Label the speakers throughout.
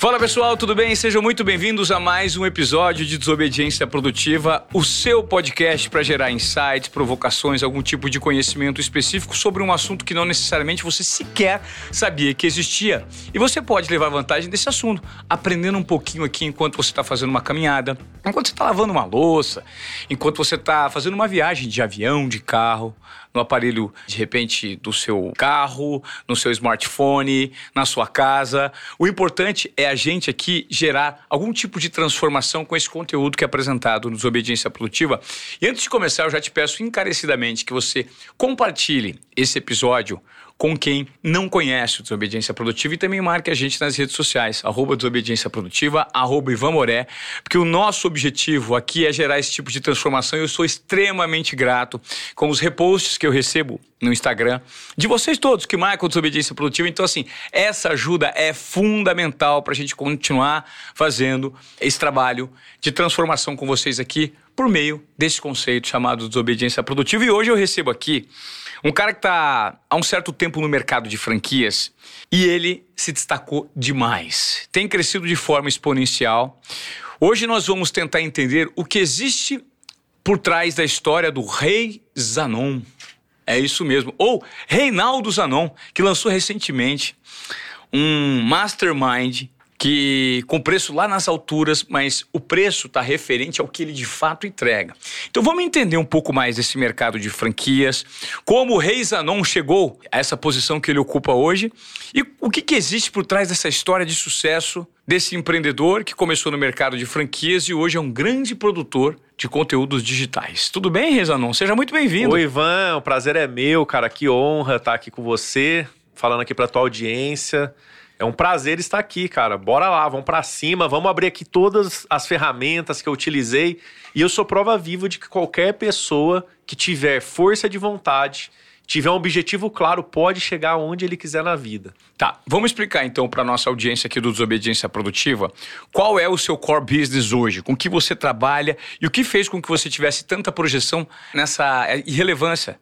Speaker 1: Fala pessoal, tudo bem? Sejam muito bem-vindos a mais um episódio de Desobediência Produtiva, o seu podcast para gerar insights, provocações, algum tipo de conhecimento específico sobre um assunto que não necessariamente você sequer sabia que existia. E você pode levar vantagem desse assunto, aprendendo um pouquinho aqui enquanto você está fazendo uma caminhada, enquanto você está lavando uma louça, enquanto você está fazendo uma viagem de avião, de carro, no aparelho, de repente, do seu carro, no seu smartphone, na sua casa. O importante é a gente aqui gerar algum tipo de transformação com esse conteúdo que é apresentado no Desobediência Produtiva. E antes de começar, eu já te peço encarecidamente que você compartilhe esse episódio com quem não conhece o Desobediência Produtiva e também marque a gente nas redes sociais, arroba Desobediência Produtiva, arroba Ivan Moré, porque o nosso objetivo aqui é gerar esse tipo de transformação e eu sou extremamente grato com os reposts que eu recebo no Instagram, de vocês todos que marcam Desobediência Produtiva. Então, assim, essa ajuda é fundamental para a gente continuar fazendo esse trabalho de transformação com vocês aqui por meio desse conceito chamado Desobediência Produtiva. E hoje eu recebo aqui um cara que está há um certo tempo no mercado de franquias e ele se destacou demais. Tem crescido de forma exponencial. Hoje nós vamos tentar entender o que existe por trás da história do Rei Zanon. É isso mesmo. Ou Reinaldo Zanon, que lançou recentemente um mastermind que com preço lá nas alturas, mas o preço está referente ao que ele de fato entrega. Então vamos entender um pouco mais desse mercado de franquias, como o Rei Zanon chegou a essa posição que ele ocupa hoje e o que, que existe por trás dessa história de sucesso desse empreendedor que começou no mercado de franquias e hoje é um grande produtor de conteúdos digitais. Tudo bem, Rezanon? Seja muito bem-vindo.
Speaker 2: Oi, Ivan, o prazer é meu, cara. Que honra estar aqui com você, falando aqui para tua audiência. É um prazer estar aqui, cara. Bora lá, vamos para cima, vamos abrir aqui todas as ferramentas que eu utilizei. E eu sou prova viva de que qualquer pessoa que tiver força de vontade, tiver um objetivo claro, pode chegar onde ele quiser na vida.
Speaker 1: Tá, vamos explicar então para nossa audiência aqui do Desobediência Produtiva qual é o seu core business hoje, com que você trabalha e o que fez com que você tivesse tanta projeção nessa irrelevância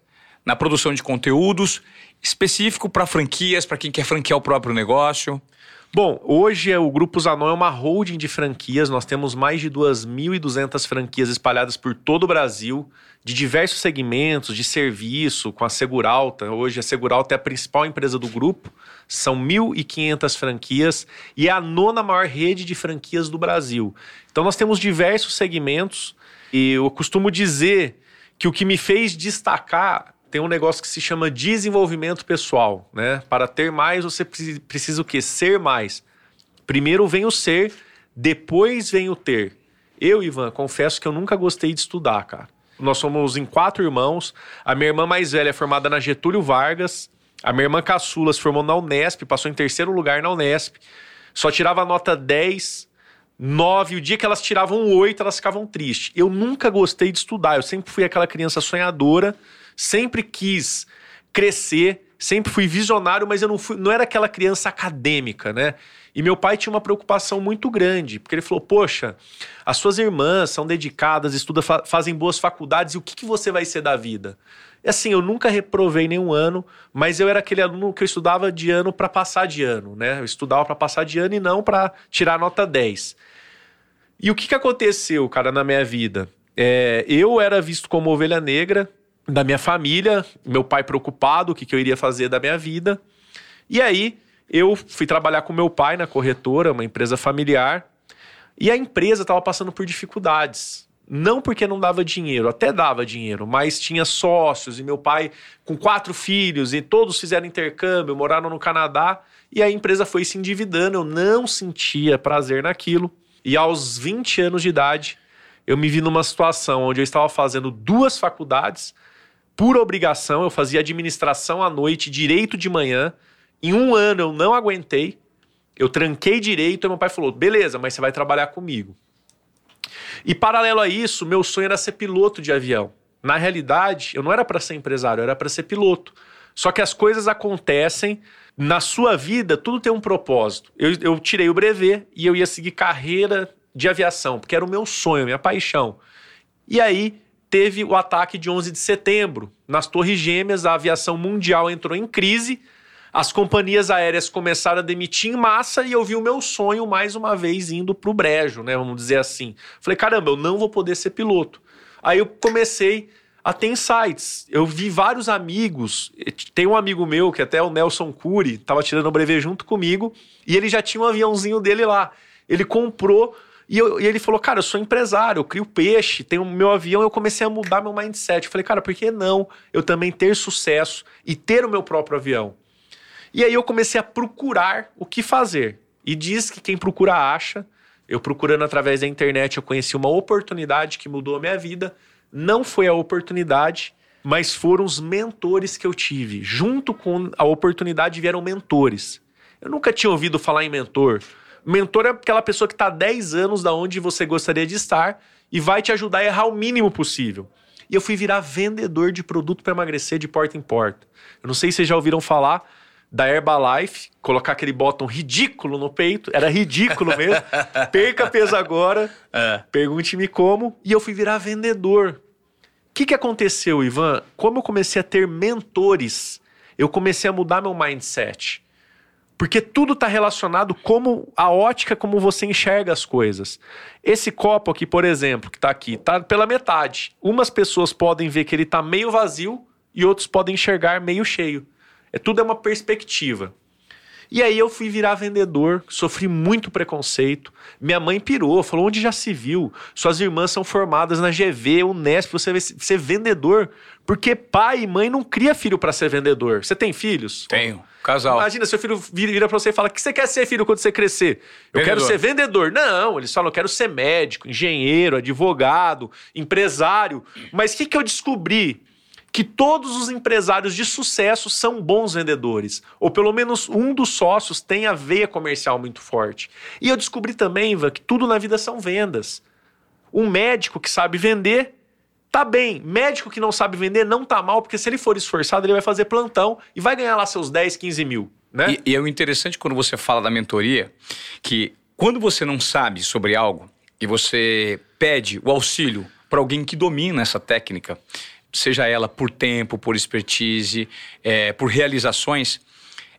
Speaker 1: na produção de conteúdos específico para franquias, para quem quer franquear o próprio negócio?
Speaker 2: Bom, hoje o Grupo Zanon é uma holding de franquias. Nós temos mais de 2.200 franquias espalhadas por todo o Brasil, de diversos segmentos, de serviço, com a Seguralta. Hoje a Seguralta é a principal empresa do grupo. São 1.500 franquias e é a nona maior rede de franquias do Brasil. Então nós temos diversos segmentos e eu costumo dizer que o que me fez destacar tem um negócio que se chama desenvolvimento pessoal, né? Para ter mais, você precisa o quê? Ser mais. Primeiro vem o ser, depois vem o ter. Eu, Ivan, confesso que eu nunca gostei de estudar, cara. Nós somos em quatro irmãos. A minha irmã mais velha é formada na Getúlio Vargas. A minha irmã caçula se formou na Unesp, passou em terceiro lugar na Unesp. Só tirava nota 10, 9. O dia que elas tiravam 8, elas ficavam tristes. Eu nunca gostei de estudar. Eu sempre fui aquela criança sonhadora sempre quis crescer, sempre fui visionário, mas eu não, fui, não era aquela criança acadêmica, né? E meu pai tinha uma preocupação muito grande, porque ele falou: Poxa, as suas irmãs são dedicadas, estudam, fazem boas faculdades, e o que, que você vai ser da vida? E assim, eu nunca reprovei nenhum ano, mas eu era aquele aluno que eu estudava de ano para passar de ano, né? Eu estudava para passar de ano e não para tirar nota 10. E o que, que aconteceu, cara, na minha vida? É, eu era visto como ovelha negra, da minha família, meu pai preocupado o que, que eu iria fazer da minha vida. E aí eu fui trabalhar com meu pai na corretora, uma empresa familiar, e a empresa estava passando por dificuldades. Não porque não dava dinheiro, até dava dinheiro, mas tinha sócios e meu pai com quatro filhos e todos fizeram intercâmbio, moraram no Canadá e a empresa foi se endividando. Eu não sentia prazer naquilo. E aos 20 anos de idade, eu me vi numa situação onde eu estava fazendo duas faculdades, por obrigação, eu fazia administração à noite, direito de manhã. Em um ano eu não aguentei. Eu tranquei direito e meu pai falou: beleza, mas você vai trabalhar comigo. E paralelo a isso, meu sonho era ser piloto de avião. Na realidade, eu não era para ser empresário, eu era para ser piloto. Só que as coisas acontecem na sua vida, tudo tem um propósito. Eu, eu tirei o brevet e eu ia seguir carreira de aviação, porque era o meu sonho, minha paixão. E aí teve o ataque de 11 de setembro. Nas Torres Gêmeas, a aviação mundial entrou em crise. as companhias aéreas começaram a demitir em massa e eu vi o meu sonho mais uma vez indo pro brejo, né? Vamos dizer assim. Falei, caramba, eu não vou poder ser piloto. Aí eu comecei a ter insights. Eu vi vários amigos. Tem um amigo meu, que até é o Nelson Cury, tava tirando o brevet junto comigo, e ele já tinha um aviãozinho dele lá. Ele comprou e, eu, e, ele falou, cara, eu sou empresário, eu crio peixe, tenho meu avião. Eu comecei a mudar meu mindset. Eu falei, cara, por que não eu também ter sucesso e ter o meu próprio avião? E aí eu comecei a procurar o que fazer. E diz que quem procura acha. Eu procurando através da internet, eu conheci uma oportunidade que mudou a minha vida. Não foi a oportunidade, mas foram os mentores que eu tive. Junto com a oportunidade vieram mentores. Eu nunca tinha ouvido falar em mentor. Mentor é aquela pessoa que está 10 anos da onde você gostaria de estar e vai te ajudar a errar o mínimo possível. E eu fui virar vendedor de produto para emagrecer de porta em porta. Eu não sei se vocês já ouviram falar da Herbalife, colocar aquele botão ridículo no peito, era ridículo mesmo. Perca peso agora, é. pergunte-me como. E eu fui virar vendedor. O que, que aconteceu, Ivan? Como eu comecei a ter mentores, eu comecei a mudar meu mindset. Porque tudo está relacionado como a ótica como você enxerga as coisas. Esse copo aqui, por exemplo, que está aqui, está pela metade. Umas pessoas podem ver que ele está meio vazio e outros podem enxergar meio cheio. É tudo é uma perspectiva. E aí eu fui virar vendedor, sofri muito preconceito. Minha mãe pirou, falou: onde já se viu? Suas irmãs são formadas na GV, Unesp, você ser vendedor. Porque pai e mãe não cria filho para ser vendedor. Você tem filhos?
Speaker 1: Tenho. Casal.
Speaker 2: Imagina, seu filho vira pra você e fala: O que você quer ser, filho, quando você crescer? Eu vendedor. quero ser vendedor. Não, eles falam: Eu quero ser médico, engenheiro, advogado, empresário. Mas o que, que eu descobri? que todos os empresários de sucesso são bons vendedores, ou pelo menos um dos sócios tem a veia comercial muito forte. E eu descobri também, Ivan, que tudo na vida são vendas. Um médico que sabe vender tá bem. Médico que não sabe vender não tá mal, porque se ele for esforçado, ele vai fazer plantão e vai ganhar lá seus 10, 15 mil. Né?
Speaker 1: E, e é o interessante quando você fala da mentoria, que quando você não sabe sobre algo e você pede o auxílio para alguém que domina essa técnica, seja ela por tempo, por expertise, é, por realizações,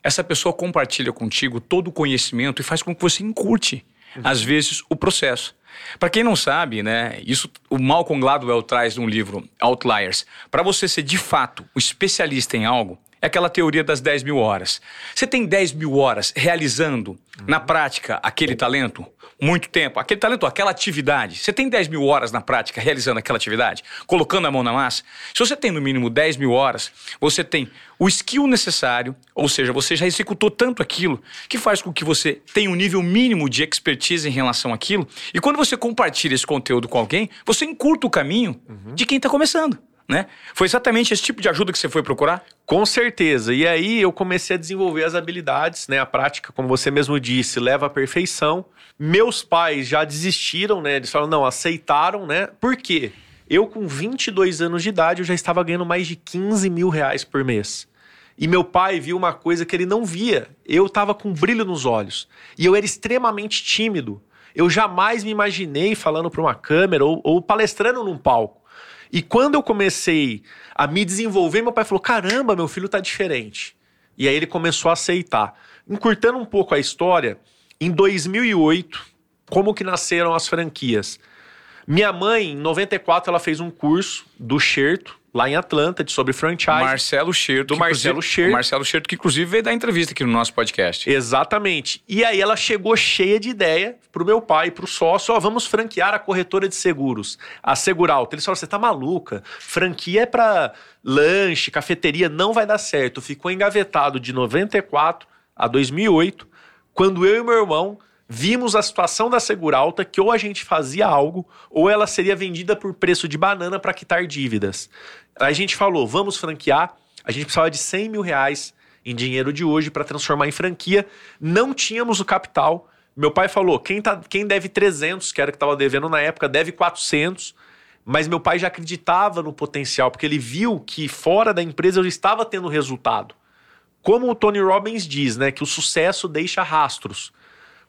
Speaker 1: essa pessoa compartilha contigo todo o conhecimento e faz com que você encurte, uhum. às vezes, o processo. Para quem não sabe, né, isso o Malcolm Gladwell traz no livro Outliers. Para você ser de fato o especialista em algo, é aquela teoria das 10 mil horas. Você tem 10 mil horas realizando na prática aquele talento? Muito tempo. Aquele talento, aquela atividade. Você tem 10 mil horas na prática realizando aquela atividade? Colocando a mão na massa? Se você tem no mínimo 10 mil horas, você tem o skill necessário, ou seja, você já executou tanto aquilo, que faz com que você tenha um nível mínimo de expertise em relação àquilo. E quando você compartilha esse conteúdo com alguém, você encurta o caminho uhum. de quem está começando né? Foi exatamente esse tipo de ajuda que você foi procurar?
Speaker 2: Com certeza. E aí eu comecei a desenvolver as habilidades, né? A prática, como você mesmo disse, leva à perfeição. Meus pais já desistiram, né? Eles falaram, não, aceitaram, né? Por quê? Eu, com 22 anos de idade, eu já estava ganhando mais de 15 mil reais por mês. E meu pai viu uma coisa que ele não via. Eu estava com brilho nos olhos. E eu era extremamente tímido. Eu jamais me imaginei falando para uma câmera ou, ou palestrando num palco. E quando eu comecei a me desenvolver, meu pai falou: caramba, meu filho tá diferente. E aí ele começou a aceitar. Encurtando um pouco a história, em 2008, como que nasceram as franquias? Minha mãe, em 94, ela fez um curso do Xerto, lá em Atlanta, de sobre franchise.
Speaker 1: Marcelo Xerto.
Speaker 2: Do Marcelo Xerto.
Speaker 1: Marcelo Xerto, que inclusive veio dar entrevista aqui no nosso podcast.
Speaker 2: Exatamente. E aí ela chegou cheia de ideia pro meu pai, pro sócio, ó, vamos franquear a corretora de seguros, a Seguralta. Eles falaram, você tá maluca? Franquia é pra lanche, cafeteria, não vai dar certo. Ficou engavetado de 94 a 2008, quando eu e meu irmão vimos a situação da Seguralta que ou a gente fazia algo ou ela seria vendida por preço de banana para quitar dívidas. A gente falou, vamos franquear. A gente precisava de 100 mil reais em dinheiro de hoje para transformar em franquia. Não tínhamos o capital. Meu pai falou, quem, tá, quem deve 300, que era o que estava devendo na época, deve 400. Mas meu pai já acreditava no potencial, porque ele viu que fora da empresa eu estava tendo resultado. Como o Tony Robbins diz, né, que o sucesso deixa rastros.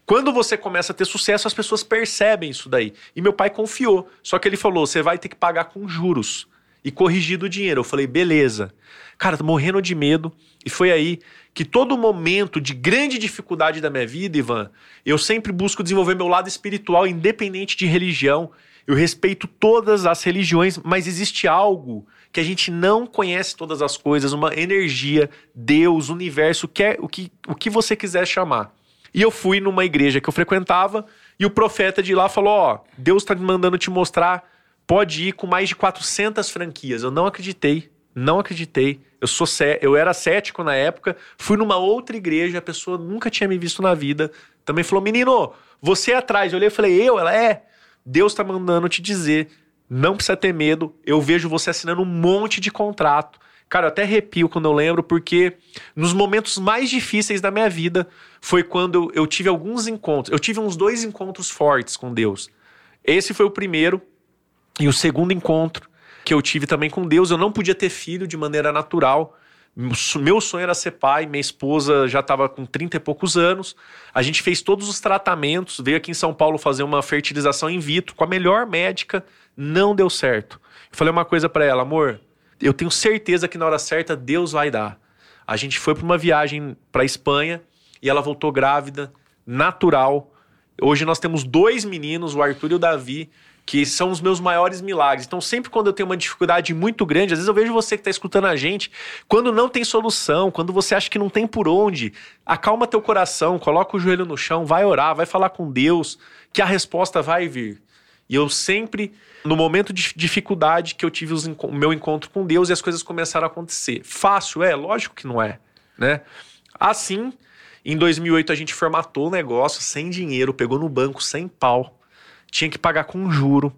Speaker 2: Quando você começa a ter sucesso, as pessoas percebem isso daí. E meu pai confiou. Só que ele falou: você vai ter que pagar com juros e corrigido o dinheiro. Eu falei: beleza. Cara, tô morrendo de medo. E foi aí que todo momento de grande dificuldade da minha vida, Ivan, eu sempre busco desenvolver meu lado espiritual, independente de religião. Eu respeito todas as religiões, mas existe algo que a gente não conhece todas as coisas, uma energia, Deus, universo, quer, o, que, o que você quiser chamar. E eu fui numa igreja que eu frequentava e o profeta de lá falou: Ó, Deus está me mandando te mostrar, pode ir com mais de 400 franquias. Eu não acreditei, não acreditei. Eu sou cé eu era cético na época, fui numa outra igreja, a pessoa nunca tinha me visto na vida. Também falou: Menino, você é atrás. Eu olhei e falei: Eu? Ela é. Deus está mandando te dizer, não precisa ter medo. Eu vejo você assinando um monte de contrato. Cara, eu até arrepio quando eu lembro, porque nos momentos mais difíceis da minha vida foi quando eu, eu tive alguns encontros. Eu tive uns dois encontros fortes com Deus. Esse foi o primeiro. E o segundo encontro que eu tive também com Deus, eu não podia ter filho de maneira natural. Meu sonho era ser pai, minha esposa já estava com 30 e poucos anos. A gente fez todos os tratamentos, veio aqui em São Paulo fazer uma fertilização in vitro com a melhor médica, não deu certo. Eu falei uma coisa para ela, amor, eu tenho certeza que na hora certa Deus vai dar. A gente foi para uma viagem para Espanha e ela voltou grávida, natural. Hoje nós temos dois meninos, o Arthur e o Davi que são os meus maiores milagres. Então, sempre quando eu tenho uma dificuldade muito grande, às vezes eu vejo você que está escutando a gente, quando não tem solução, quando você acha que não tem por onde, acalma teu coração, coloca o joelho no chão, vai orar, vai falar com Deus, que a resposta vai vir. E eu sempre, no momento de dificuldade que eu tive o meu encontro com Deus e as coisas começaram a acontecer. Fácil é? Lógico que não é, né? Assim, em 2008 a gente formatou o negócio sem dinheiro, pegou no banco sem pau tinha que pagar com juro.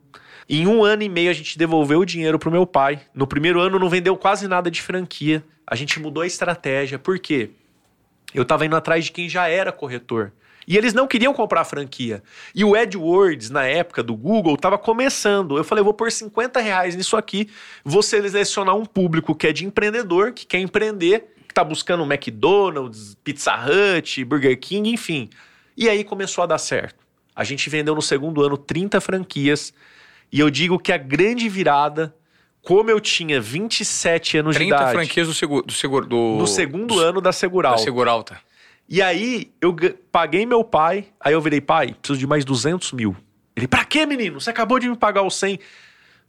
Speaker 2: Em um ano e meio a gente devolveu o dinheiro pro meu pai. No primeiro ano não vendeu quase nada de franquia. A gente mudou a estratégia. Por quê? Eu tava indo atrás de quem já era corretor. E eles não queriam comprar a franquia. E o AdWords, na época do Google, estava começando. Eu falei, vou pôr 50 reais nisso aqui, vou selecionar um público que é de empreendedor, que quer empreender, que está buscando McDonald's, Pizza Hut, Burger King, enfim. E aí começou a dar certo. A gente vendeu no segundo ano 30 franquias. E eu digo que a grande virada, como eu tinha 27 anos de idade.
Speaker 1: 30 franquias do seguro. Do seguro do,
Speaker 2: no segundo do, ano da Seguralta.
Speaker 1: Da Seguralta.
Speaker 2: E aí eu paguei meu pai, aí eu virei, pai, preciso de mais 200 mil. Ele, pra quê, menino? Você acabou de me pagar os 100.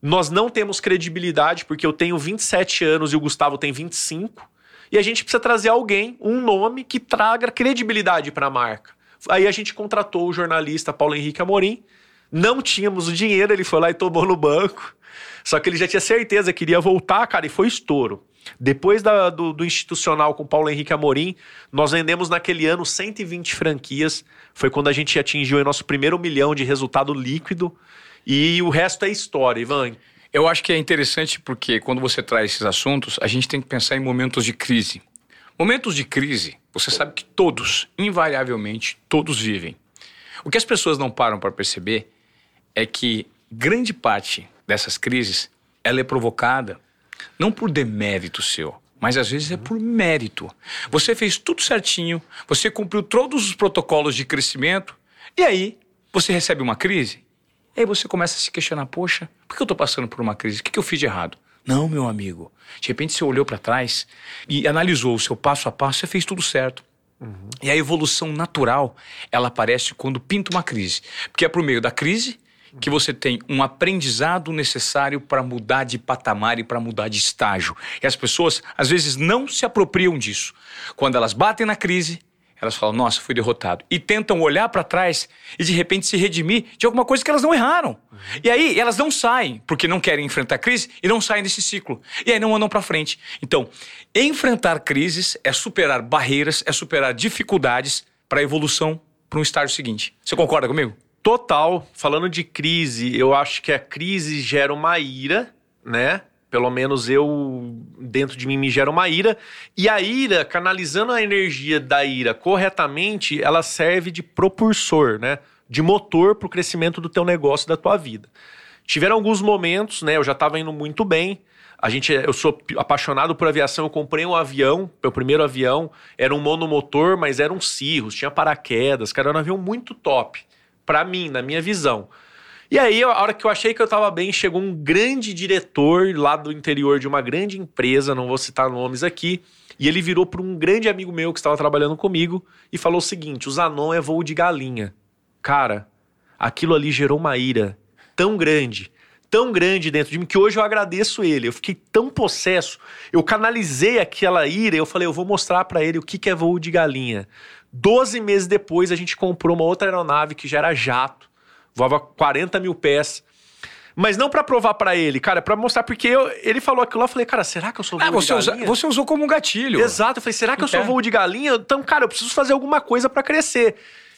Speaker 2: Nós não temos credibilidade, porque eu tenho 27 anos e o Gustavo tem 25. E a gente precisa trazer alguém, um nome que traga credibilidade para a marca. Aí a gente contratou o jornalista Paulo Henrique Amorim. Não tínhamos o dinheiro, ele foi lá e tomou no banco. Só que ele já tinha certeza que iria voltar, cara, e foi estouro. Depois da, do, do, institucional com Paulo Henrique Amorim, nós vendemos naquele ano 120 franquias. Foi quando a gente atingiu o nosso primeiro milhão de resultado líquido. E o resto é história, Ivan.
Speaker 1: Eu acho que é interessante porque quando você traz esses assuntos, a gente tem que pensar em momentos de crise. Momentos de crise, você sabe que todos, invariavelmente, todos vivem. O que as pessoas não param para perceber é que grande parte dessas crises ela é provocada não por demérito seu, mas às vezes é por mérito. Você fez tudo certinho, você cumpriu todos os protocolos de crescimento, e aí você recebe uma crise, e aí você começa a se questionar: poxa, por que eu estou passando por uma crise? O que eu fiz de errado? Não, meu amigo. De repente você olhou para trás e analisou o seu passo a passo, você fez tudo certo. Uhum. E a evolução natural, ela aparece quando pinta uma crise. Porque é por meio da crise que você tem um aprendizado necessário para mudar de patamar e para mudar de estágio. E as pessoas, às vezes, não se apropriam disso. Quando elas batem na crise, elas falam, nossa, fui derrotado. E tentam olhar para trás e de repente se redimir de alguma coisa que elas não erraram. E aí elas não saem, porque não querem enfrentar crise e não saem desse ciclo. E aí não andam para frente. Então, enfrentar crises é superar barreiras, é superar dificuldades para a evolução para um estágio seguinte. Você concorda comigo?
Speaker 2: Total. Falando de crise, eu acho que a crise gera uma ira, né? Pelo menos eu, dentro de mim, me gera uma ira. E a ira, canalizando a energia da ira corretamente, ela serve de propulsor, né? De motor para o crescimento do teu negócio da tua vida. Tiveram alguns momentos, né? Eu já estava indo muito bem. A gente, eu sou apaixonado por aviação. Eu comprei um avião, meu primeiro avião. Era um monomotor, mas era um Cirrus, tinha paraquedas. Cara, era um avião muito top. Para mim, na minha visão. E aí, a hora que eu achei que eu tava bem, chegou um grande diretor lá do interior de uma grande empresa, não vou citar nomes aqui, e ele virou para um grande amigo meu que estava trabalhando comigo e falou o seguinte: o Zanon é voo de galinha. Cara, aquilo ali gerou uma ira tão grande, tão grande dentro de mim, que hoje eu agradeço ele. Eu fiquei tão possesso, eu canalizei aquela ira, eu falei, eu vou mostrar para ele o que, que é voo de galinha. Doze meses depois, a gente comprou uma outra aeronave que já era jato, voava 40 mil pés. Mas não para provar para ele, cara, para mostrar, porque eu, ele falou aquilo lá, eu falei, cara, será que eu sou voo
Speaker 1: ah, você
Speaker 2: de galinha?
Speaker 1: Usa, você usou como um gatilho.
Speaker 2: Exato, eu falei, será que eu sou voo de galinha? Então, cara, eu preciso fazer alguma coisa para crescer.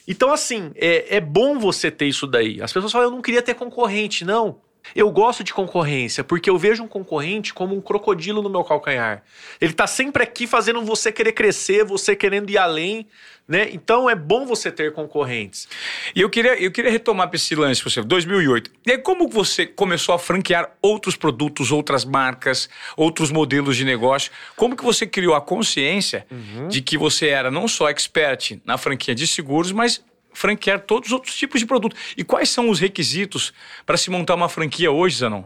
Speaker 2: Então, assim, é, é bom você ter isso daí. As pessoas falam, eu não queria ter concorrente. Não. Eu gosto de concorrência, porque eu vejo um concorrente como um crocodilo no meu calcanhar. Ele tá sempre aqui fazendo você querer crescer, você querendo ir além, né? Então é bom você ter concorrentes.
Speaker 1: E eu queria, eu queria retomar para esse lance, você, 2008. E aí, como você começou a franquear outros produtos, outras marcas, outros modelos de negócio? Como que você criou a consciência uhum. de que você era não só expert na franquia de seguros, mas franquear todos os outros tipos de produtos. E quais são os requisitos para se montar uma franquia hoje, Zanon?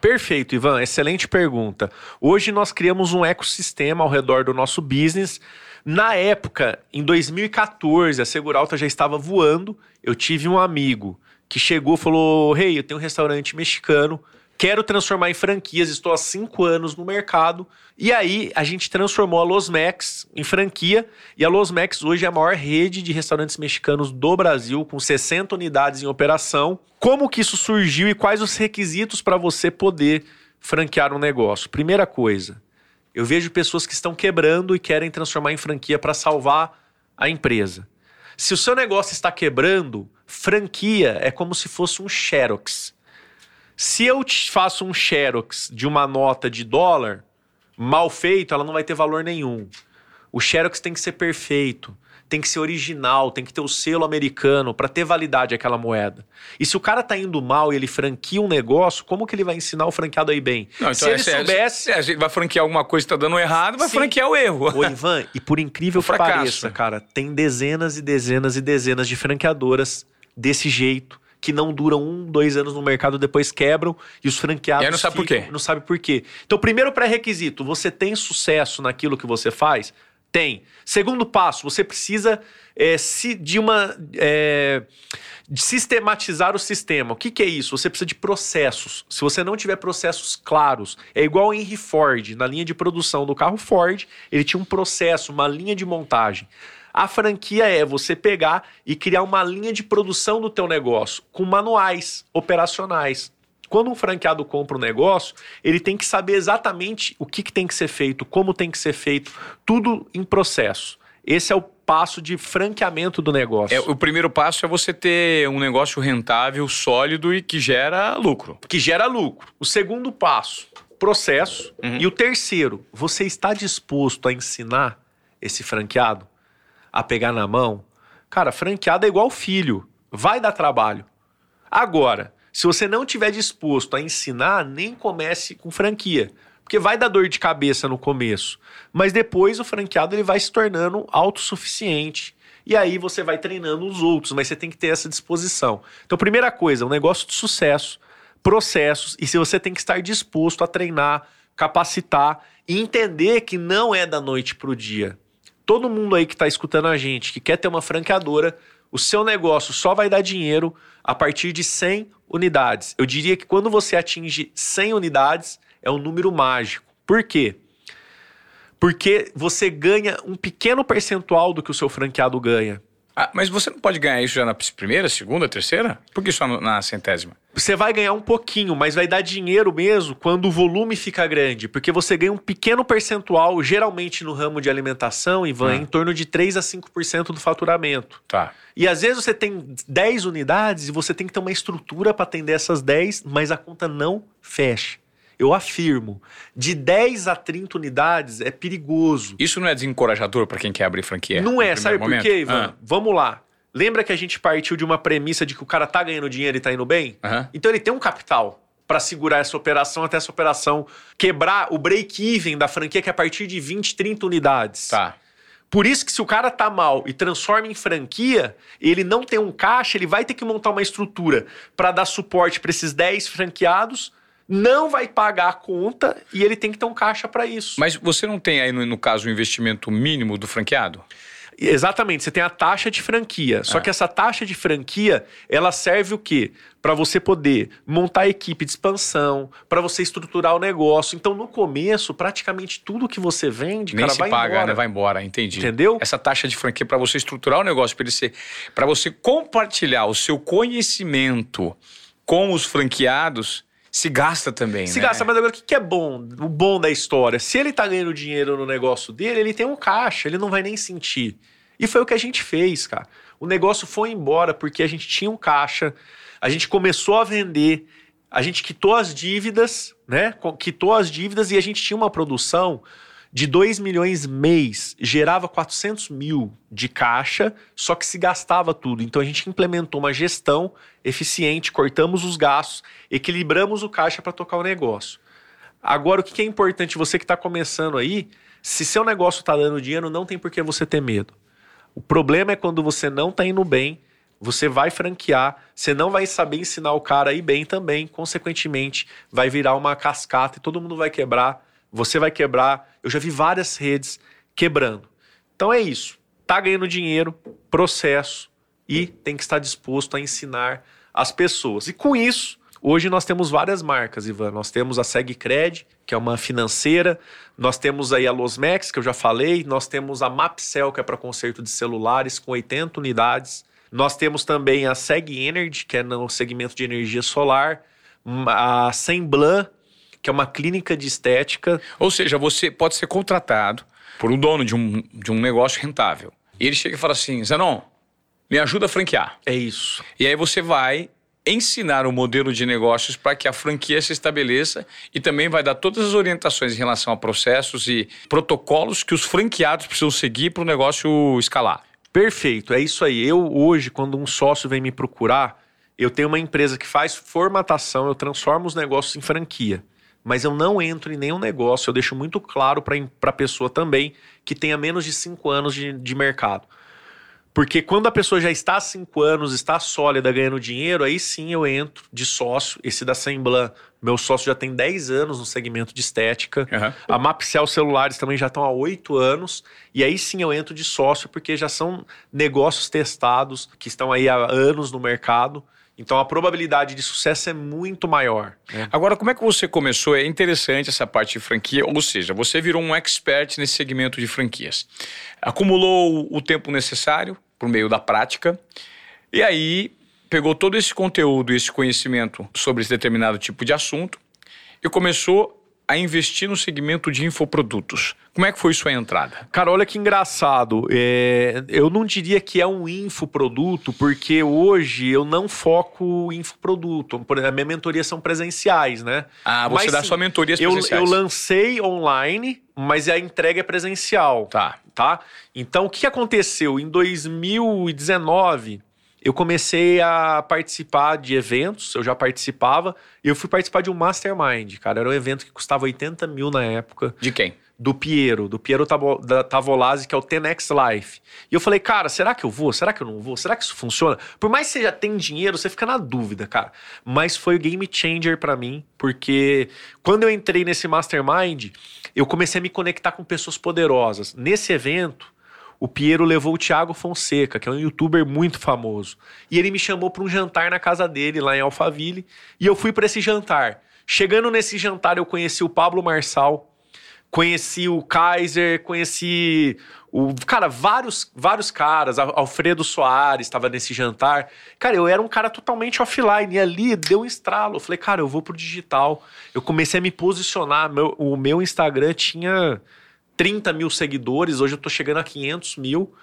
Speaker 2: Perfeito, Ivan. Excelente pergunta. Hoje nós criamos um ecossistema ao redor do nosso business. Na época, em 2014, a Seguralta já estava voando. Eu tive um amigo que chegou e falou: Hey, eu tenho um restaurante mexicano Quero transformar em franquias, estou há cinco anos no mercado. E aí a gente transformou a Los Mex em franquia. E a Los Mex hoje é a maior rede de restaurantes mexicanos do Brasil, com 60 unidades em operação. Como que isso surgiu e quais os requisitos para você poder franquear um negócio? Primeira coisa, eu vejo pessoas que estão quebrando e querem transformar em franquia para salvar a empresa. Se o seu negócio está quebrando, franquia é como se fosse um Xerox. Se eu te faço um xerox de uma nota de dólar mal feito, ela não vai ter valor nenhum. O xerox tem que ser perfeito, tem que ser original, tem que ter o selo americano para ter validade aquela moeda. E se o cara tá indo mal e ele franquia um negócio, como que ele vai ensinar o franqueado aí bem?
Speaker 1: Não, então se ele é, soubesse, é, a gente vai franquear alguma coisa que tá dando errado, vai Sim. franquear o erro.
Speaker 2: Ô Ivan, e por incrível que pareça, cara, tem dezenas e dezenas e dezenas de franqueadoras desse jeito que não duram um, dois anos no mercado, depois quebram e os franqueados. E
Speaker 1: aí não sabe ficam, por quê.
Speaker 2: Não sabe por quê. Então, primeiro pré-requisito: você tem sucesso naquilo que você faz? Tem. Segundo passo, você precisa é, se, de uma. É, de sistematizar o sistema. O que, que, é isso? Você precisa de processos. Se você não tiver processos claros, é igual o Henry Ford, na linha de produção do carro Ford, ele tinha um processo, uma linha de montagem. A franquia é você pegar e criar uma linha de produção do teu negócio com manuais operacionais. Quando um franqueado compra um negócio, ele tem que saber exatamente o que, que tem que ser feito, como tem que ser feito, tudo em processo. Esse é o passo de franqueamento do negócio.
Speaker 1: É, o primeiro passo é você ter um negócio rentável, sólido e que gera lucro.
Speaker 2: Que gera lucro. O segundo passo, processo. Uhum. E o terceiro, você está disposto a ensinar esse franqueado? A pegar na mão, cara, franqueada é igual filho, vai dar trabalho. Agora, se você não tiver disposto a ensinar, nem comece com franquia, porque vai dar dor de cabeça no começo, mas depois o franqueado ele vai se tornando autossuficiente. E aí você vai treinando os outros, mas você tem que ter essa disposição. Então, primeira coisa, um negócio de sucesso, processos, e se você tem que estar disposto a treinar, capacitar e entender que não é da noite para o dia todo mundo aí que está escutando a gente, que quer ter uma franqueadora, o seu negócio só vai dar dinheiro a partir de 100 unidades. Eu diria que quando você atinge 100 unidades, é um número mágico. Por quê? Porque você ganha um pequeno percentual do que o seu franqueado ganha.
Speaker 1: Ah, mas você não pode ganhar isso já na primeira, segunda, terceira? Por que só na centésima?
Speaker 2: Você vai ganhar um pouquinho, mas vai dar dinheiro mesmo quando o volume fica grande. Porque você ganha um pequeno percentual, geralmente no ramo de alimentação, Ivan, ah. em torno de 3 a 5% do faturamento.
Speaker 1: Tá.
Speaker 2: E às vezes você tem 10 unidades e você tem que ter uma estrutura para atender essas 10, mas a conta não fecha. Eu afirmo, de 10 a 30 unidades é perigoso.
Speaker 1: Isso não é desencorajador para quem quer abrir franquia?
Speaker 2: Não é, sabe por quê, Ivan? Ah. Vamos lá. Lembra que a gente partiu de uma premissa de que o cara tá ganhando dinheiro e tá indo bem?
Speaker 1: Uhum.
Speaker 2: Então ele tem um capital para segurar essa operação até essa operação quebrar o break-even da franquia, que é a partir de 20, 30 unidades.
Speaker 1: Tá.
Speaker 2: Por isso que se o cara tá mal e transforma em franquia, ele não tem um caixa, ele vai ter que montar uma estrutura para dar suporte para esses 10 franqueados, não vai pagar a conta e ele tem que ter um caixa para isso.
Speaker 1: Mas você não tem aí, no, no caso, o investimento mínimo do franqueado?
Speaker 2: Exatamente, você tem a taxa de franquia. Só
Speaker 1: É.
Speaker 2: que essa taxa de franquia, ela serve o quê? Para você poder montar a equipe de expansão, para você estruturar o negócio. Então, no começo, praticamente tudo que você vende,
Speaker 1: Nem
Speaker 2: cara,
Speaker 1: se
Speaker 2: vai
Speaker 1: paga,
Speaker 2: embora.
Speaker 1: né? Vai embora, entendi.
Speaker 2: Entendeu?
Speaker 1: Essa taxa de franquia para você estruturar o negócio, para ele ser, para você compartilhar o seu conhecimento com os franqueados, se gasta também,
Speaker 2: Se
Speaker 1: né?
Speaker 2: gasta, mas agora o que que é bom? O bom da história. Se ele tá ganhando dinheiro no negócio dele, ele tem um caixa, ele não vai nem sentir. E foi o que a gente fez, cara. O negócio foi embora porque a gente tinha um caixa, a gente começou a vender, a gente quitou as dívidas, né? Quitou as dívidas e a gente tinha uma produção de 2 milhões mês, gerava 400 mil de caixa, só que se gastava tudo. Então a gente implementou uma gestão eficiente, cortamos os gastos, equilibramos o caixa para tocar o negócio. Agora, o que é importante, você que está começando aí, se seu negócio está dando dinheiro, não tem por que você ter medo. O problema é quando você não está indo bem, você vai franquear, você não vai saber ensinar o cara a ir bem também, consequentemente, vai virar uma cascata e todo mundo vai quebrar, você vai quebrar. Eu já vi várias redes quebrando. Então é isso. Tá ganhando dinheiro, processo e tem que estar disposto a ensinar as pessoas. E com isso, hoje nós temos várias marcas, Ivan. Nós temos a SegCred, que é uma financeira, nós temos aí a Losmex, que eu já falei, nós temos a Mapcel, que é para conserto de celulares, com 80 unidades. Nós temos também a Seg Energy, que é no segmento de energia solar, a Semblan, que é uma clínica de estética.
Speaker 1: Ou seja, você pode ser contratado por um dono de um, de um negócio rentável. E ele chega e fala assim: Zanon, me ajuda a franquear.
Speaker 2: É isso.
Speaker 1: E aí você vai ensinar o modelo de negócios para que a franquia se estabeleça e também vai dar todas as orientações em relação a processos e protocolos que os franqueados precisam seguir para o negócio escalar.
Speaker 2: Perfeito, é isso aí. Eu hoje, quando um sócio vem me procurar, eu tenho uma empresa que faz formatação, eu transformo os negócios em franquia. Mas eu não entro em nenhum negócio, eu deixo muito claro para a pessoa também que tenha menos de cinco anos de, de mercado. Porque quando a pessoa já está há cinco anos, está sólida, ganhando dinheiro, aí sim eu entro de sócio. Esse da Semblan, meu sócio já tem 10 anos no segmento de estética.
Speaker 1: Uhum.
Speaker 2: A Mapcel Celulares também já estão há oito anos. E aí sim eu entro de sócio, porque já são negócios testados, que estão aí há anos no mercado. Então a probabilidade de sucesso é muito maior. né?
Speaker 1: Agora, como é que você começou? É interessante essa parte de franquia, ou seja, você virou um expert nesse segmento de franquias. Acumulou o tempo necessário por meio da prática, e aí pegou todo esse conteúdo, esse conhecimento sobre esse determinado tipo de assunto e começou a investir no segmento de infoprodutos. Como é que foi sua entrada?
Speaker 2: Cara, olha que engraçado. É, eu não diria que é um infoproduto, porque hoje eu não foco em infoproduto. Por exemplo, a minha mentoria são presenciais, né?
Speaker 1: Ah, você
Speaker 2: Mas,
Speaker 1: dá
Speaker 2: sim,
Speaker 1: só mentorias
Speaker 2: Eu,
Speaker 1: presenciais.
Speaker 2: eu lancei online, mas a entrega é presencial.
Speaker 1: Tá.
Speaker 2: tá? Então, o que aconteceu? Em 2019, eu comecei a participar de eventos, eu já participava, e eu fui participar de um Mastermind, cara. Era um evento que custava 80 mil na época,
Speaker 1: De quem?
Speaker 2: do Piero, do Piero Tavo- da- Tavolazzi, que é o 10x Life. E eu falei, cara, será que eu vou? Será que eu não vou? Será que isso funciona? Por mais que você já tenha dinheiro, você fica na dúvida, cara. Mas foi o game changer pra mim, porque quando eu entrei nesse mastermind, eu comecei a me conectar com pessoas poderosas. Nesse evento, o Piero levou o Thiago Fonseca, que é um youtuber muito famoso. E ele me chamou para um jantar na casa dele, lá em Alphaville, e eu fui para esse jantar. Chegando nesse jantar, eu conheci o Pablo Marçal, conheci o Kaiser, conheci o cara, vários vários caras, Al- Alfredo Soares estava nesse jantar. Cara, eu era um cara totalmente offline e ali deu um estralo. Eu falei, cara, eu vou pro digital. Eu comecei a me posicionar, meu- o meu Instagram tinha 30 mil seguidores, hoje eu tô chegando a 500 mil.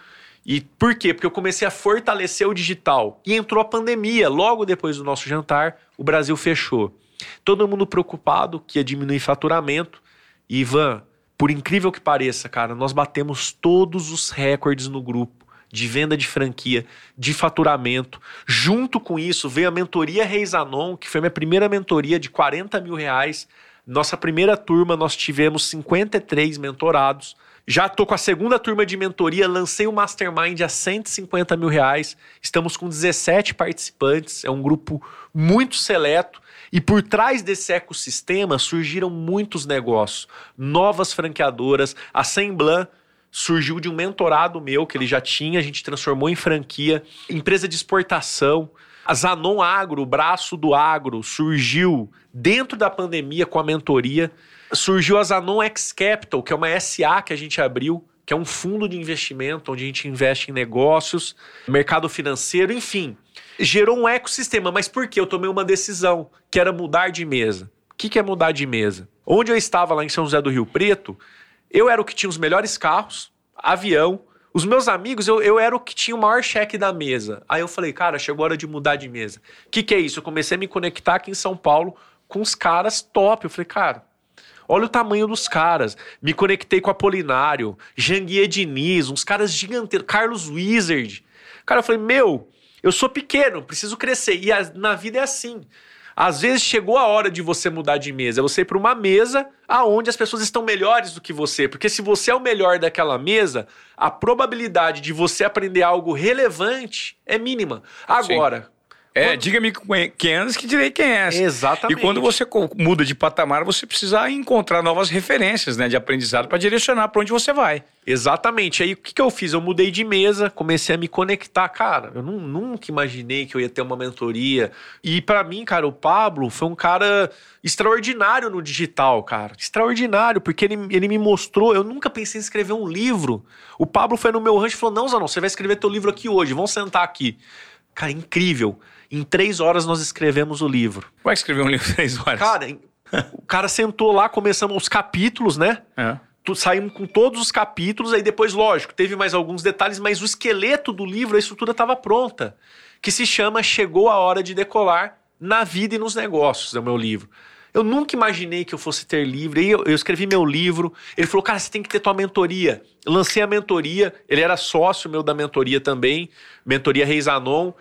Speaker 2: E por quê? Porque eu comecei a fortalecer o digital. E entrou a pandemia. Logo depois do nosso jantar, o Brasil fechou. Todo mundo preocupado que ia diminuir faturamento. E, Ivan, por incrível que pareça, cara, nós batemos todos os recordes no grupo de venda de franquia, de faturamento. Junto com isso, veio a mentoria Reis Anon, que foi minha primeira mentoria de 40 mil reais. Nossa primeira turma, nós tivemos 53 mentorados. Já tô com a segunda turma de mentoria, lancei o Mastermind a 150 mil reais. Estamos com 17 participantes, é um grupo muito seleto. E por trás desse ecossistema surgiram muitos negócios, novas franqueadoras. A Semblan surgiu de um mentorado meu que ele já tinha, a gente transformou em franquia. Empresa de exportação. A Zanon Agro, o braço do agro, surgiu dentro da pandemia com a mentoria surgiu a Zanon X Capital, que é uma SA que a gente abriu, que é um fundo de investimento onde a gente investe em negócios, mercado financeiro, enfim. Gerou um ecossistema. Mas por quê? Eu tomei uma decisão, que era mudar de mesa. O que é mudar de mesa? Onde eu estava lá em São José do Rio Preto, eu era o que tinha os melhores carros, avião. Os meus amigos, eu, eu era o que tinha o maior cheque da mesa. Aí eu falei, cara, chegou a hora de mudar de mesa. O que, que é isso? Eu comecei a me conectar aqui em São Paulo com os caras top. Eu falei, cara, Olha o tamanho dos caras. Me conectei com Apolinário, Janguier Diniz, uns caras gigantescos, Carlos Wizard. Cara, eu falei, meu, eu sou pequeno, preciso crescer. E a, na vida é assim. Às vezes chegou a hora de você mudar de mesa, você ir para uma mesa aonde as pessoas estão melhores do que você, porque se você é o melhor daquela mesa, a probabilidade de você aprender algo relevante é mínima. Agora,
Speaker 1: é, diga-me quem andas que direi quem é.
Speaker 2: Exatamente.
Speaker 1: E quando você muda de patamar, você precisa encontrar novas referências né, de aprendizado para direcionar para onde você vai.
Speaker 2: Exatamente. Aí o que, que eu fiz? Eu mudei de mesa, comecei a me conectar. Cara, eu não, nunca imaginei que eu ia ter uma mentoria. E para mim, cara, o Pablo foi um cara extraordinário no digital, cara. Extraordinário, porque ele, ele me mostrou. Eu nunca pensei em escrever um livro. O Pablo foi no meu rancho e falou: Não, Zanon, você vai escrever teu livro aqui hoje, vamos sentar aqui. Cara, incrível. Em três horas nós escrevemos o livro.
Speaker 1: Como é que escreveu um livro em três horas?
Speaker 2: Cara, o cara sentou lá, começamos os capítulos, né? É. Saímos com todos os capítulos, aí depois, lógico, teve mais alguns detalhes, mas o esqueleto do livro, a estrutura estava pronta. Que se chama Chegou a Hora de Decolar na Vida e nos Negócios, é o meu livro. Eu nunca imaginei que eu fosse ter livro. Aí eu, eu, escrevi meu livro. Ele falou, cara, você tem que ter tua mentoria. Eu lancei a mentoria. Ele era sócio meu da mentoria também, mentoria Reis Anon.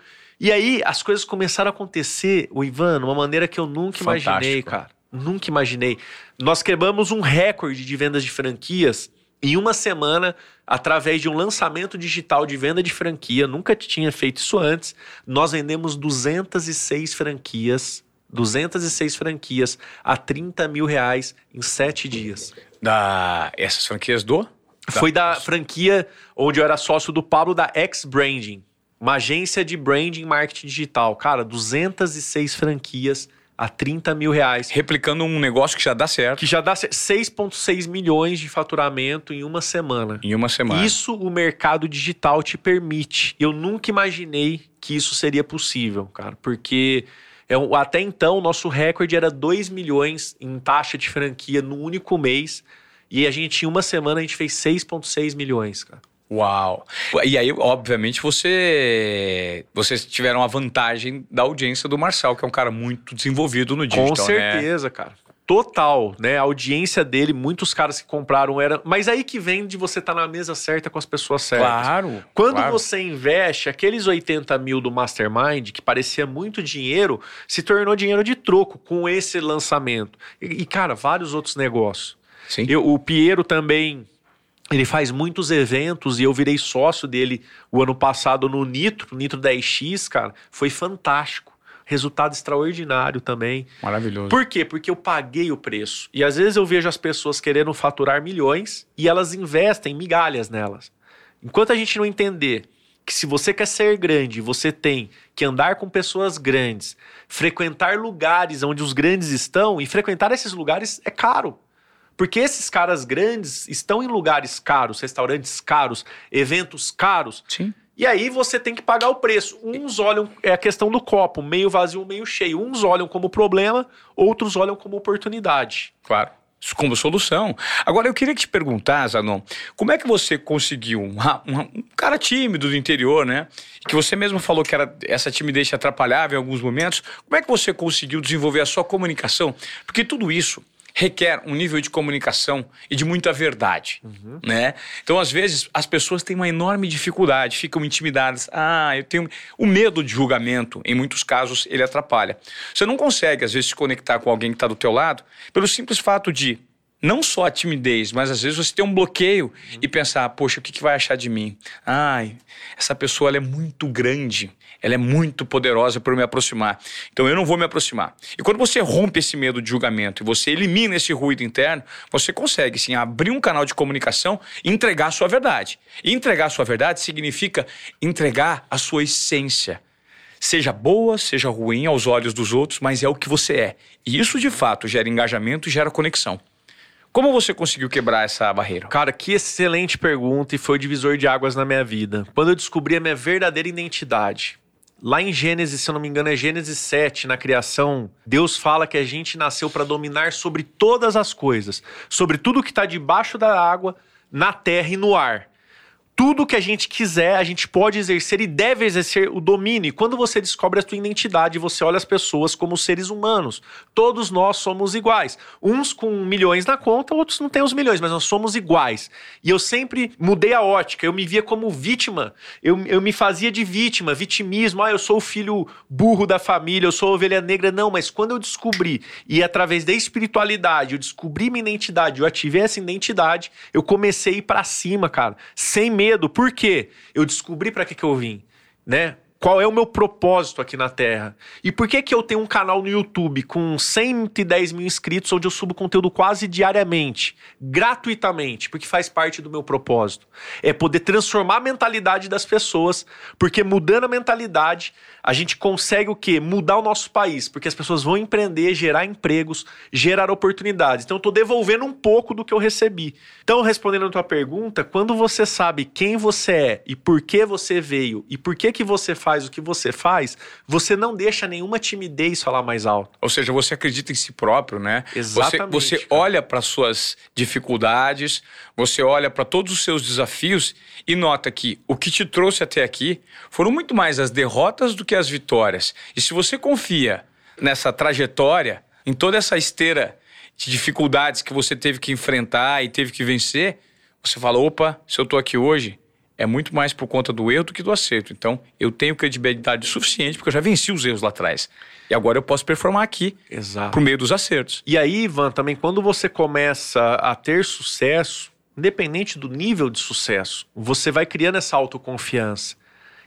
Speaker 2: E aí as coisas começaram a acontecer, o Ivan, de uma maneira que eu nunca Fantástico. imaginei, cara. Nunca imaginei. Nós quebramos um recorde de vendas de franquias em uma semana através de um lançamento digital de venda de franquia. Nunca tinha feito isso antes. Nós vendemos 206 franquias. 206 franquias a 30 mil reais em sete dias.
Speaker 1: Da essas franquias do?
Speaker 2: Foi da franquia onde eu era sócio do Pablo da X Branding. Uma agência de branding marketing digital. Cara, 206 franquias a 30 mil reais.
Speaker 1: Replicando um negócio que já dá certo.
Speaker 2: Que já dá certo. 6,6 milhões de faturamento em uma semana.
Speaker 1: Em uma semana.
Speaker 2: Isso o mercado digital te permite. Eu nunca imaginei que isso seria possível, cara. Porque é até então o nosso recorde era 2 milhões em taxa de franquia no único mês. E a gente, em uma semana, a gente fez 6,6 milhões, cara.
Speaker 1: Uau! E aí, obviamente, você vocês tiveram a vantagem da audiência do Marcel, que é um cara muito desenvolvido no digital,
Speaker 2: Com né? certeza,
Speaker 1: né?
Speaker 2: cara. Total, né? A audiência dele, muitos caras que compraram eram. Mas aí que vem de você estar tá na mesa certa com as pessoas certas.
Speaker 1: Claro.
Speaker 2: Quando
Speaker 1: claro.
Speaker 2: você investe, aqueles 80 mil do Mastermind, que parecia muito dinheiro, se tornou dinheiro de troco com esse lançamento. E, e cara, vários outros negócios.
Speaker 1: Sim.
Speaker 2: Eu, o Piero também ele faz muitos eventos e eu virei sócio dele o ano passado no Nitro, Nitro 10X, cara. Foi fantástico. Resultado extraordinário também.
Speaker 1: Maravilhoso.
Speaker 2: Por quê? Porque eu paguei o preço. E às vezes eu vejo as pessoas querendo faturar milhões e elas investem migalhas nelas. Enquanto a gente não entender que se você quer ser grande, você tem que andar com pessoas grandes, frequentar lugares onde os grandes estão, e frequentar esses lugares é caro. Porque esses caras grandes estão em lugares caros, restaurantes caros, eventos caros.
Speaker 1: Sim.
Speaker 2: E aí você tem que pagar o preço. Uns olham, é a questão do copo, meio vazio, meio cheio. Uns olham como problema, outros olham como oportunidade.
Speaker 1: Claro como solução. Agora, eu queria te perguntar, Zanon, como é que você conseguiu um, cara tímido do interior, né? Que você mesmo falou que era, essa timidez te atrapalhava em alguns momentos. Como é que você conseguiu desenvolver a sua comunicação? Porque tudo isso requer um nível de comunicação e de muita verdade, uhum. né? Então, às vezes, as pessoas têm uma enorme dificuldade, ficam intimidadas. Ah, eu tenho... O medo de julgamento, em muitos casos, ele atrapalha. Você não consegue, às vezes, se conectar com alguém que está do teu lado pelo simples fato de não só a timidez, mas às vezes você tem um bloqueio uhum. e pensar, poxa, o que, que vai achar de mim? Ai, essa pessoa é muito grande, ela é muito poderosa para me aproximar. Então eu não vou me aproximar. E quando você rompe esse medo de julgamento e você elimina esse ruído interno, você consegue sim abrir um canal de comunicação e entregar a sua verdade. E entregar a sua verdade significa entregar a sua essência seja boa, seja ruim aos olhos dos outros, mas é o que você é. E isso de fato gera engajamento e gera conexão. Como você conseguiu quebrar essa barreira?
Speaker 2: Cara, que excelente pergunta e foi o divisor de águas na minha vida. Quando eu descobri a minha verdadeira identidade. Lá em Gênesis, se eu não me engano, é Gênesis 7, na criação, Deus fala que a gente nasceu para dominar sobre todas as coisas, sobre tudo que está debaixo da água, na terra e no ar tudo que a gente quiser, a gente pode exercer e deve exercer o domínio. E quando você descobre a sua identidade, você olha as pessoas como seres humanos. Todos nós somos iguais. Uns com milhões na conta, outros não têm os milhões, mas nós somos iguais. E eu sempre mudei a ótica. Eu me via como vítima. Eu, eu me fazia de vítima, vitimismo. Ah, eu sou o filho burro da família, eu sou a ovelha negra. Não, mas quando eu descobri, e através da espiritualidade, eu descobri minha identidade, eu ativei essa identidade, eu comecei a ir pra cima, cara, sem medo medo. Por quê? Eu descobri para que, que eu vim, né? Qual é o meu propósito aqui na Terra? E por que que eu tenho um canal no YouTube com 110 mil inscritos, onde eu subo conteúdo quase diariamente, gratuitamente, porque faz parte do meu propósito? É poder transformar a mentalidade das pessoas, porque mudando a mentalidade, a gente consegue o quê? Mudar o nosso país, porque as pessoas vão empreender, gerar empregos, gerar oportunidades. Então eu estou devolvendo um pouco do que eu recebi. Então, respondendo a tua pergunta, quando você sabe quem você é e por que você veio e por que que você faz o que você faz, você não deixa nenhuma timidez falar mais alto.
Speaker 1: Ou seja, você acredita em si próprio, né?
Speaker 2: Exatamente.
Speaker 1: Você, você olha para suas dificuldades, você olha para todos os seus desafios e nota que o que te trouxe até aqui foram muito mais as derrotas do que as vitórias. E se você confia nessa trajetória, em toda essa esteira de dificuldades que você teve que enfrentar e teve que vencer, você fala: opa, se eu estou aqui hoje, é muito mais por conta do erro do que do acerto. Então, eu tenho credibilidade suficiente porque eu já venci os erros lá atrás. E agora eu posso performar aqui
Speaker 2: Exato.
Speaker 1: por meio dos acertos.
Speaker 2: E aí, Ivan, também quando você começa a ter sucesso, independente do nível de sucesso, você vai criando essa autoconfiança.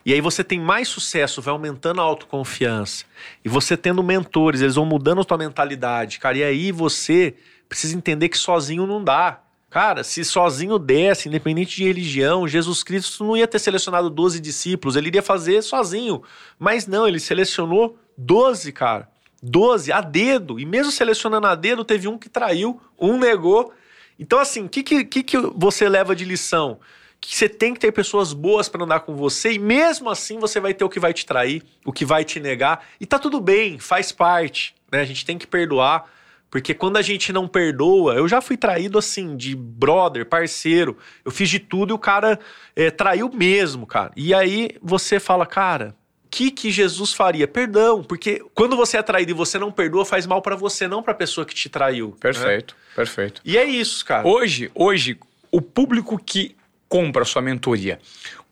Speaker 2: E aí você tem mais sucesso, vai aumentando a autoconfiança. E você tendo mentores, eles vão mudando a tua mentalidade, cara. E aí você precisa entender que sozinho não dá. Cara, se sozinho desse, independente de religião, Jesus Cristo não ia ter selecionado 12 discípulos, ele iria fazer sozinho. Mas não, ele selecionou 12, cara. 12 a dedo. E mesmo selecionando a dedo, teve um que traiu, um negou então, assim, o que, que, que você leva de lição? Que você tem que ter pessoas boas para andar com você e mesmo assim você vai ter o que vai te trair, o que vai te negar. E tá tudo bem, faz parte. Né? A gente tem que perdoar. Porque quando a gente não perdoa, eu já fui traído assim, de brother, parceiro. Eu fiz de tudo e o cara é, traiu mesmo, cara. E aí você fala, cara, o que, que Jesus faria? Perdão, porque quando você é traído e você não perdoa, faz mal para você, não para a pessoa que te traiu. Né?
Speaker 1: Perfeito. Né? Perfeito.
Speaker 2: E é isso, cara.
Speaker 1: Hoje, hoje, o público que compra a sua mentoria,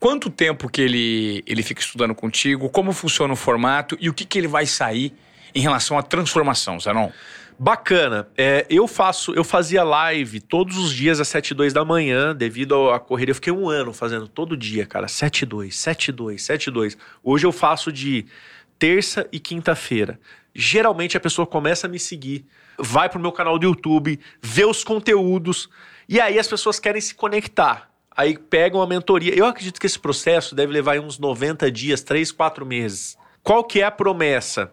Speaker 1: quanto tempo que ele, ele fica estudando contigo, como funciona o formato e o que, que ele vai sair em relação à transformação, Zanon?
Speaker 2: Bacana. É, eu faço, eu fazia live todos os dias às 7 e 2 da manhã, devido à corrida. Eu fiquei um ano fazendo todo dia, cara. 7 e 2, 7 e 2, 7 e 2. Hoje eu faço de terça e quinta-feira. Geralmente a pessoa começa a me seguir vai pro meu canal do YouTube, vê os conteúdos, e aí as pessoas querem se conectar. Aí pegam a mentoria. Eu acredito que esse processo deve levar uns 90 dias, 3, 4 meses. Qual que é a promessa?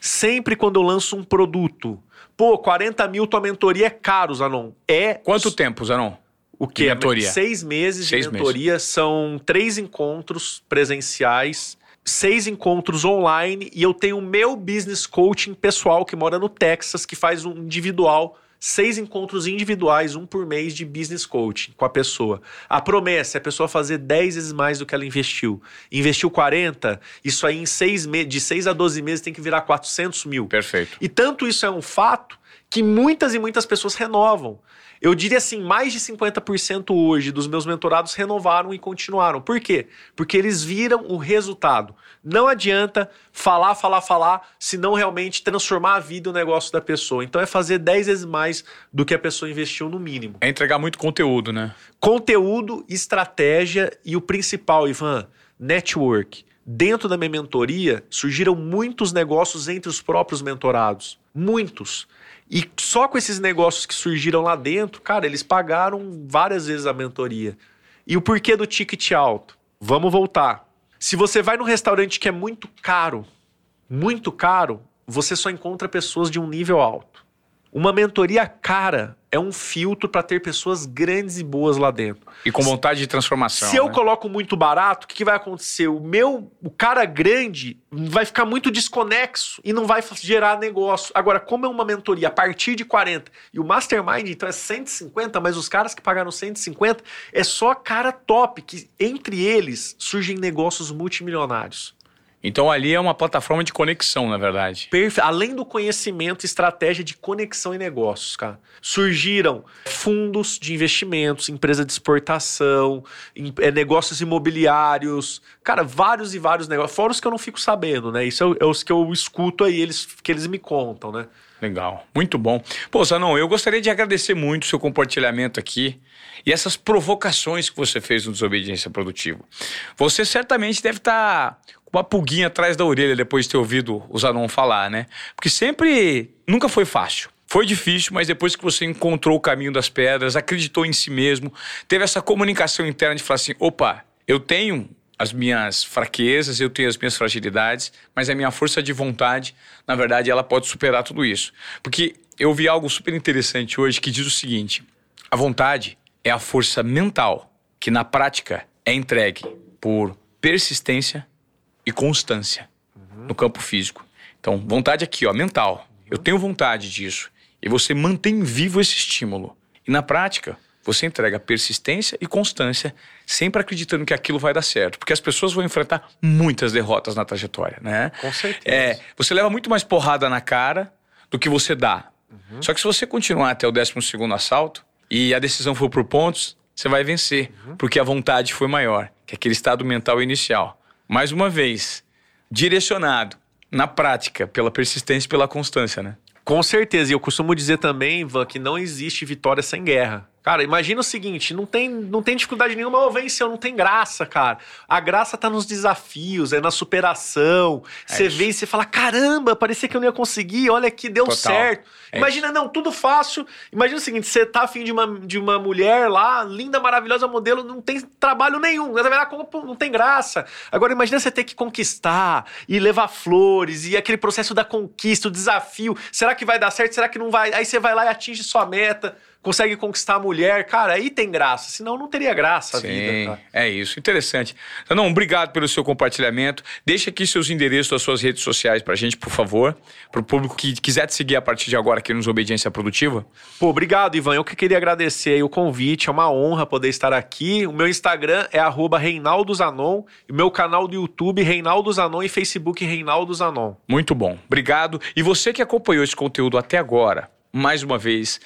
Speaker 2: Sempre quando eu lanço um produto, pô, 40 mil tua mentoria é caro, Zanon. É.
Speaker 1: Quanto tempo, Zanon?
Speaker 2: O que?
Speaker 1: Mentoria.
Speaker 2: Seis meses
Speaker 1: Seis
Speaker 2: de mentoria.
Speaker 1: Meses.
Speaker 2: São três encontros presenciais seis encontros online e eu tenho o meu business coaching pessoal que mora no Texas, que faz um individual, seis encontros individuais, um por mês de business coaching com a pessoa. A promessa é a pessoa fazer 10 vezes mais do que ela investiu. Investiu 40, isso aí em seis meses, de 6 a 12 meses tem que virar 400 mil.
Speaker 1: Perfeito.
Speaker 2: E tanto isso é um fato que muitas e muitas pessoas renovam. Eu diria assim, mais de 50% hoje dos meus mentorados renovaram e continuaram. Por quê? Porque eles viram o resultado. Não adianta falar, falar, falar, se não realmente transformar a vida e o negócio da pessoa. Então é fazer 10 vezes mais do que a pessoa investiu no mínimo.
Speaker 1: É entregar muito conteúdo, né?
Speaker 2: Conteúdo, estratégia e o principal, Ivan, network. Dentro da minha mentoria, surgiram muitos negócios entre os próprios mentorados. Muitos. E só com esses negócios que surgiram lá dentro, cara, eles pagaram várias vezes a mentoria. E o porquê do ticket alto? Vamos voltar. Se você vai num restaurante que é muito caro, muito caro, você só encontra pessoas de um nível alto. Uma mentoria cara é um filtro para ter pessoas grandes e boas lá dentro.
Speaker 1: E com vontade de transformação.
Speaker 2: Se eu
Speaker 1: né?
Speaker 2: coloco muito barato, o que, que, vai acontecer? O meu, o cara grande vai ficar muito desconexo e não vai gerar negócio. Agora, como é uma mentoria a partir de 40 e o mastermind então é 150, mas os caras que pagaram 150 é só cara top que entre eles surgem negócios multimilionários.
Speaker 1: Então ali é uma plataforma de conexão, na verdade.
Speaker 2: Perfe... Além do conhecimento, estratégia de conexão e negócios, cara. Surgiram fundos de investimentos, empresa de exportação, em... é, negócios imobiliários, cara, vários e vários negócios. Fora os que eu não fico sabendo, né? Isso é, é os que eu escuto aí, eles, que eles me contam, né?
Speaker 1: Legal, muito bom. Pô, Zanon, eu gostaria de agradecer muito o seu compartilhamento aqui e essas provocações que você fez no Desobediência Produtiva. Você certamente deve estar tá uma pulguinha atrás da orelha depois de ter ouvido o Zanon falar, né? Porque sempre, nunca foi fácil. Foi difícil, mas depois que você encontrou o caminho das pedras, acreditou em si mesmo, teve essa comunicação interna de falar assim: opa, eu tenho as minhas fraquezas, eu tenho as minhas fragilidades, mas a minha força de vontade, na verdade, ela pode superar tudo isso. Porque eu vi algo super interessante hoje que diz o seguinte: a vontade é a força mental que na prática é entregue por persistência, e constância uhum. no campo físico. Então, vontade aqui, ó, mental. Eu tenho vontade disso. E você mantém vivo esse estímulo. E na prática, você entrega persistência e constância, sempre acreditando que aquilo vai dar certo. Porque as pessoas vão enfrentar muitas derrotas na trajetória, né?
Speaker 2: Com certeza.
Speaker 1: É, você leva muito mais porrada na cara do que você dá. Uhum. Só que se você continuar até o 12 assalto e a decisão for por pontos, você vai vencer. Uhum. Porque a vontade foi maior que aquele estado mental inicial mais uma vez, direcionado na prática pela persistência e pela constância, né?
Speaker 2: Com certeza. E eu costumo dizer também, Ivan, que não existe vitória sem guerra. Cara, imagina o seguinte: não tem, não tem dificuldade nenhuma, ou venceu, não tem graça, cara. A graça tá nos desafios, é na superação. É você vê e você fala: caramba, parecia que eu não ia conseguir, olha que deu Total. certo. É imagina, isso. não, tudo fácil. Imagina o seguinte: você tá afim de uma, de uma mulher lá, linda, maravilhosa, modelo, não tem trabalho nenhum. Vai lá, não tem graça. Agora, imagina você ter que conquistar e levar flores e aquele processo da conquista, o desafio. Será que vai dar certo? Será que não vai? Aí você vai lá e atinge sua meta consegue conquistar a mulher, cara, aí tem graça. Senão não teria graça a
Speaker 1: Sim,
Speaker 2: vida. Cara.
Speaker 1: É isso, interessante. Então, não, obrigado pelo seu compartilhamento. Deixa aqui seus endereços das suas redes sociais pra gente, por favor. Pro público que quiser te seguir a partir de agora aqui nos Obediência Produtiva.
Speaker 2: Pô, obrigado, Ivan. Eu que queria agradecer o convite. É uma honra poder estar aqui. O meu Instagram é Reinaldo Zanon. E o meu canal do YouTube, Reinaldo Zanon. E Facebook, Reinaldo Zanon.
Speaker 1: Muito bom. Obrigado. E você que acompanhou esse conteúdo até agora, mais uma vez,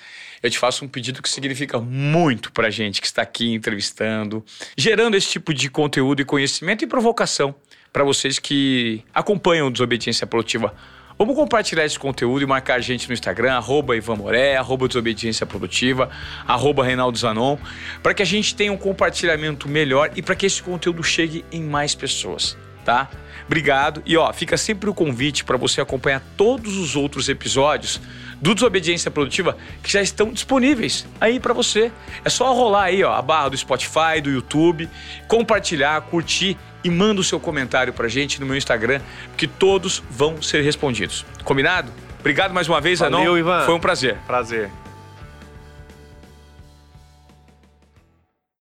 Speaker 1: eu te faço um pedido que significa muito pra gente que está aqui entrevistando, gerando esse tipo de conteúdo e conhecimento e provocação para vocês que acompanham Desobediência Produtiva. Vamos compartilhar esse conteúdo e marcar a gente no Instagram, arroba Ivan Moré, arroba Desobediência Produtiva, arroba Reinaldo Zanon, para que a gente tenha um compartilhamento melhor e para que esse conteúdo chegue em mais pessoas, tá? Obrigado. E ó, fica sempre o convite para você acompanhar todos os outros episódios do Desobediência Produtiva que já estão disponíveis aí para você. É só rolar aí, ó, a barra do Spotify, do YouTube, compartilhar, curtir e manda o seu comentário pra gente no meu Instagram, que todos vão ser respondidos. Combinado? Obrigado mais uma vez,
Speaker 2: Valeu,
Speaker 1: Anon.
Speaker 2: Ivan.
Speaker 1: Foi um prazer.
Speaker 2: Prazer.